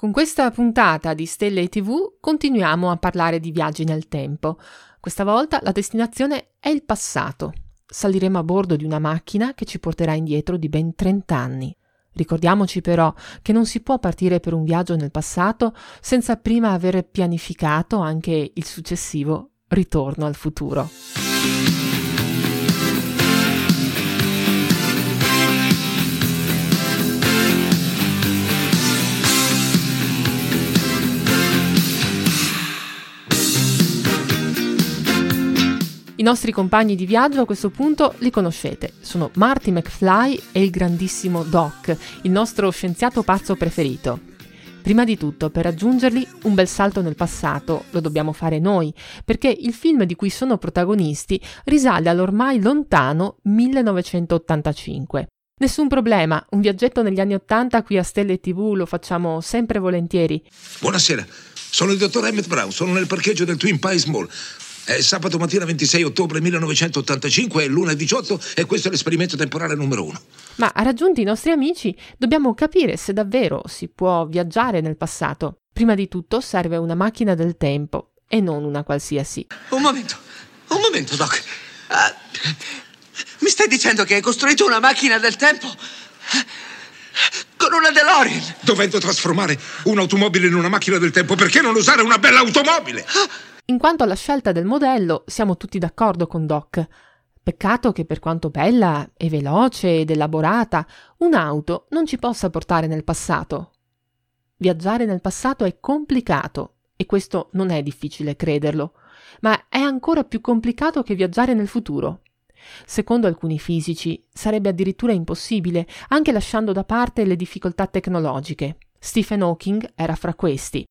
Con questa puntata di Stelle TV continuiamo a parlare di viaggi nel tempo. Questa volta la destinazione è il passato. Saliremo a bordo di una macchina che ci porterà indietro di ben 30 anni. Ricordiamoci però che non si può partire per un viaggio nel passato senza prima aver pianificato anche il successivo ritorno al futuro. I nostri compagni di viaggio a questo punto li conoscete, sono Marty McFly e il grandissimo Doc, il nostro scienziato pazzo preferito. Prima di tutto, per raggiungerli, un bel salto nel passato lo dobbiamo fare noi, perché il film di cui sono protagonisti risale all'ormai lontano 1985. Nessun problema, un viaggetto negli anni Ottanta qui a Stelle TV lo facciamo sempre volentieri. Buonasera, sono il dottor Emmett Brown, sono nel parcheggio del Twin Pies Mall. È sabato mattina 26 ottobre 1985, è l'una 18 e questo è l'esperimento temporale numero uno. Ma raggiunti i nostri amici, dobbiamo capire se davvero si può viaggiare nel passato. Prima di tutto serve una macchina del tempo e non una qualsiasi. Un momento, un momento, Doc. Uh, mi stai dicendo che hai costruito una macchina del tempo? Con una DeLorean! Dovendo trasformare un'automobile in una macchina del tempo, perché non usare una bella automobile? Ah! In quanto alla scelta del modello, siamo tutti d'accordo con Doc. Peccato che per quanto bella e veloce ed elaborata, un'auto non ci possa portare nel passato. Viaggiare nel passato è complicato e questo non è difficile crederlo, ma è ancora più complicato che viaggiare nel futuro. Secondo alcuni fisici sarebbe addirittura impossibile, anche lasciando da parte le difficoltà tecnologiche. Stephen Hawking era fra questi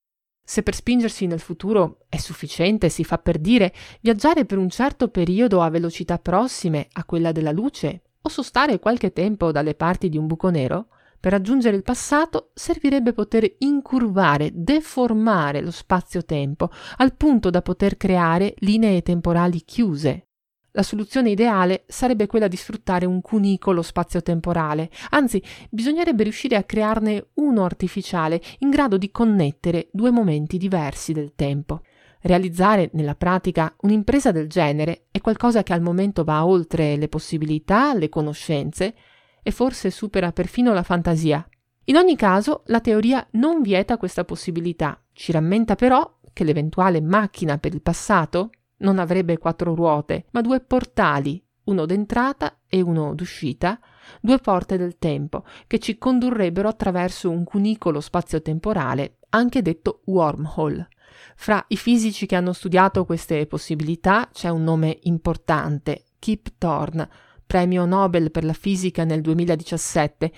se per spingersi nel futuro è sufficiente, si fa per dire, viaggiare per un certo periodo a velocità prossime a quella della luce o sostare qualche tempo dalle parti di un buco nero, per raggiungere il passato servirebbe poter incurvare, deformare lo spazio-tempo al punto da poter creare linee temporali chiuse, la soluzione ideale sarebbe quella di sfruttare un cunicolo spazio-temporale, anzi bisognerebbe riuscire a crearne uno artificiale in grado di connettere due momenti diversi del tempo. Realizzare nella pratica un'impresa del genere è qualcosa che al momento va oltre le possibilità, le conoscenze e forse supera perfino la fantasia. In ogni caso, la teoria non vieta questa possibilità, ci rammenta però che l'eventuale macchina per il passato non avrebbe quattro ruote, ma due portali, uno d'entrata e uno d'uscita, due porte del tempo, che ci condurrebbero attraverso un cunicolo spazio-temporale, anche detto wormhole. Fra i fisici che hanno studiato queste possibilità c'è un nome importante, Kip Thorne, premio Nobel per la fisica nel 2017,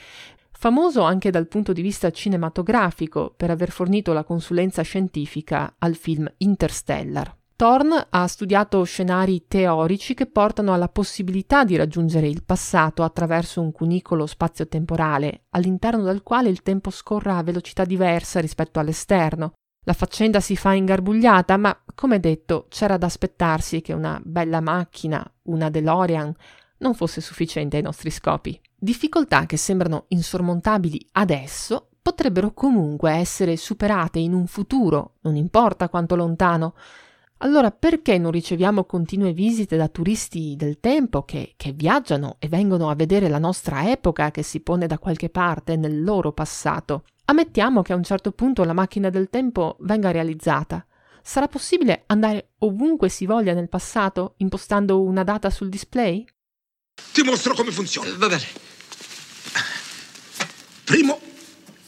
famoso anche dal punto di vista cinematografico per aver fornito la consulenza scientifica al film Interstellar. Thorne ha studiato scenari teorici che portano alla possibilità di raggiungere il passato attraverso un cunicolo spazio-temporale, all'interno del quale il tempo scorra a velocità diversa rispetto all'esterno. La faccenda si fa ingarbugliata, ma come detto, c'era da aspettarsi che una bella macchina, una DeLorean, non fosse sufficiente ai nostri scopi. Difficoltà che sembrano insormontabili adesso potrebbero comunque essere superate in un futuro, non importa quanto lontano. Allora perché non riceviamo continue visite da turisti del tempo che, che, viaggiano e vengono a vedere la nostra epoca che si pone da qualche parte nel loro passato? Ammettiamo che a un certo punto la macchina del tempo venga realizzata. Sarà possibile andare ovunque si voglia nel passato impostando una data sul display? Ti mostro come funziona. Va bene. Primo,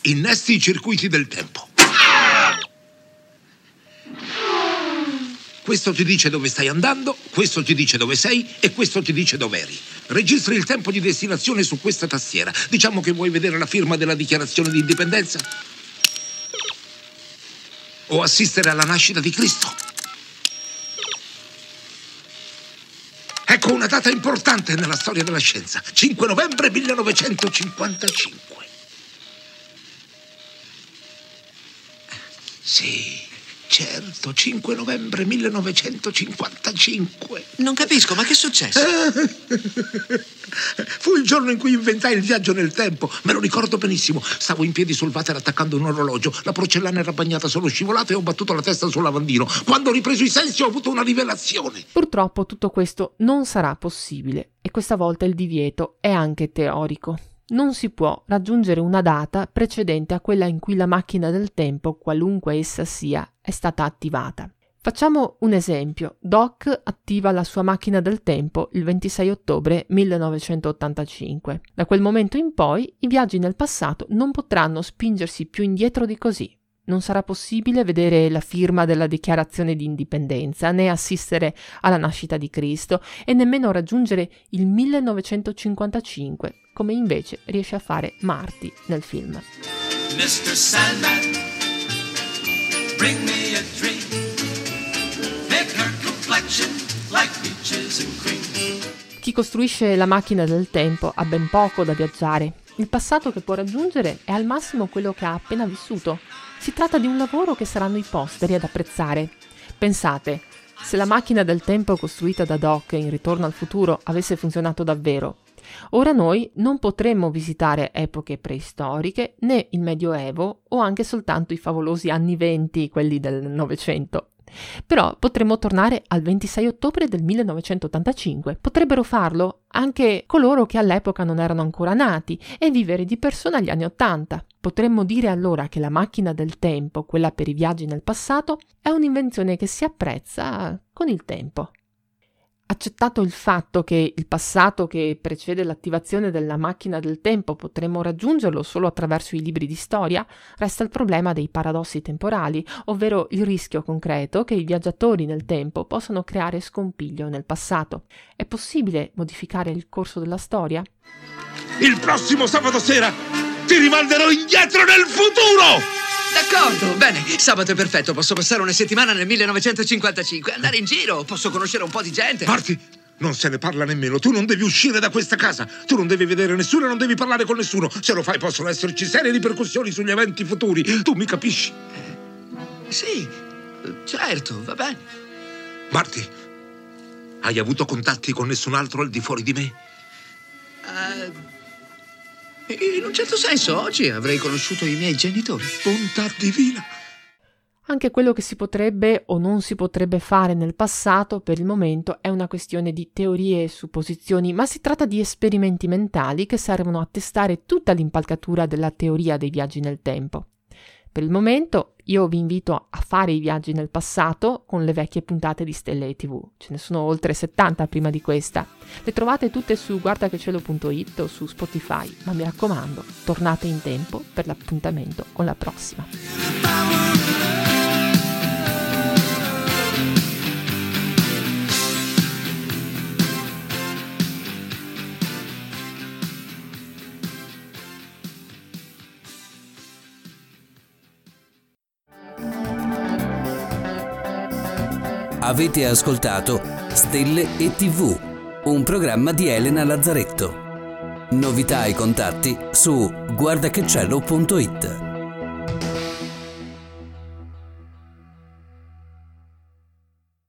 innesti i circuiti del tempo. Questo ti dice dove stai andando, questo ti dice dove sei e questo ti dice dove eri. Registri il tempo di destinazione su questa tastiera. Diciamo che vuoi vedere la firma della dichiarazione di indipendenza? O assistere alla nascita di Cristo? Ecco una data importante nella storia della scienza. 5 novembre 1955. Sì certo, 5 novembre 1955. Non capisco, ma che è successo? Fu il giorno in cui inventai il viaggio nel tempo. Me lo ricordo benissimo. Stavo in piedi sul water attaccando un orologio. La porcellana era bagnata, sono scivolato e ho battuto la testa sul lavandino. Quando ho ripreso i sensi ho avuto una rivelazione. Purtroppo tutto questo non sarà possibile e questa volta il divieto è anche teorico non si può raggiungere una data precedente a quella in cui la macchina del tempo, qualunque essa sia, è stata attivata. Facciamo un esempio. Doc attiva la sua macchina del tempo il 26 ottobre 1985. Da quel momento in poi i viaggi nel passato non potranno spingersi più indietro di così. Non sarà possibile vedere la firma della dichiarazione di indipendenza, né assistere alla nascita di Cristo e nemmeno raggiungere il 1955, come invece riesce a fare Marty nel film. Mr. Sandman, bring me a dream. Make her complexion like peaches and cream. Chi costruisce la macchina del tempo ha ben poco da viaggiare. Il passato che può raggiungere è al massimo quello che ha appena vissuto si tratta di un lavoro che saranno i posteri ad apprezzare. Pensate, se la macchina del tempo costruita da Doc in Ritorno al futuro avesse funzionato davvero, ora noi non potremmo visitare epoche preistoriche né il Medioevo o anche soltanto i favolosi anni venti, quelli del Novecento. Però potremmo tornare al 26 ottobre del 1985. Potrebbero farlo anche coloro che all'epoca non erano ancora nati e vivere di persona gli anni Ottanta. Potremmo dire allora che la macchina del tempo, quella per i viaggi nel passato, è un'invenzione che si apprezza con il tempo. Accettato il fatto che il passato che precede l'attivazione della macchina del tempo potremmo raggiungerlo solo attraverso i libri di storia, resta il problema dei paradossi temporali, ovvero il rischio concreto che i viaggiatori nel tempo possano creare scompiglio nel passato. È possibile modificare il corso della storia? Il prossimo sabato sera ti rimanderò indietro nel futuro! D'accordo, bene, sabato è perfetto. Posso passare una settimana nel 1955, andare in giro, posso conoscere un po' di gente. Parti! Non se ne parla nemmeno. Tu non devi uscire da questa casa. Tu non devi vedere nessuno e non devi parlare con nessuno. Se lo fai possono esserci serie ripercussioni sugli eventi futuri. Tu mi capisci? Eh, sì, certo, va bene. Marty, hai avuto contatti con nessun altro al di fuori di me? Uh, in un certo senso, oggi avrei conosciuto i miei genitori. Bontà divina. Anche quello che si potrebbe o non si potrebbe fare nel passato per il momento è una questione di teorie e supposizioni, ma si tratta di esperimenti mentali che servono a testare tutta l'impalcatura della teoria dei viaggi nel tempo. Per il momento io vi invito a fare i viaggi nel passato con le vecchie puntate di Stelle TV. Ce ne sono oltre 70 prima di questa. Le trovate tutte su guardachecielo.it o su Spotify, ma mi raccomando, tornate in tempo per l'appuntamento con la prossima. Avete ascoltato Stelle e TV, un programma di Elena Lazzaretto. Novità e contatti su guardachecielo.it.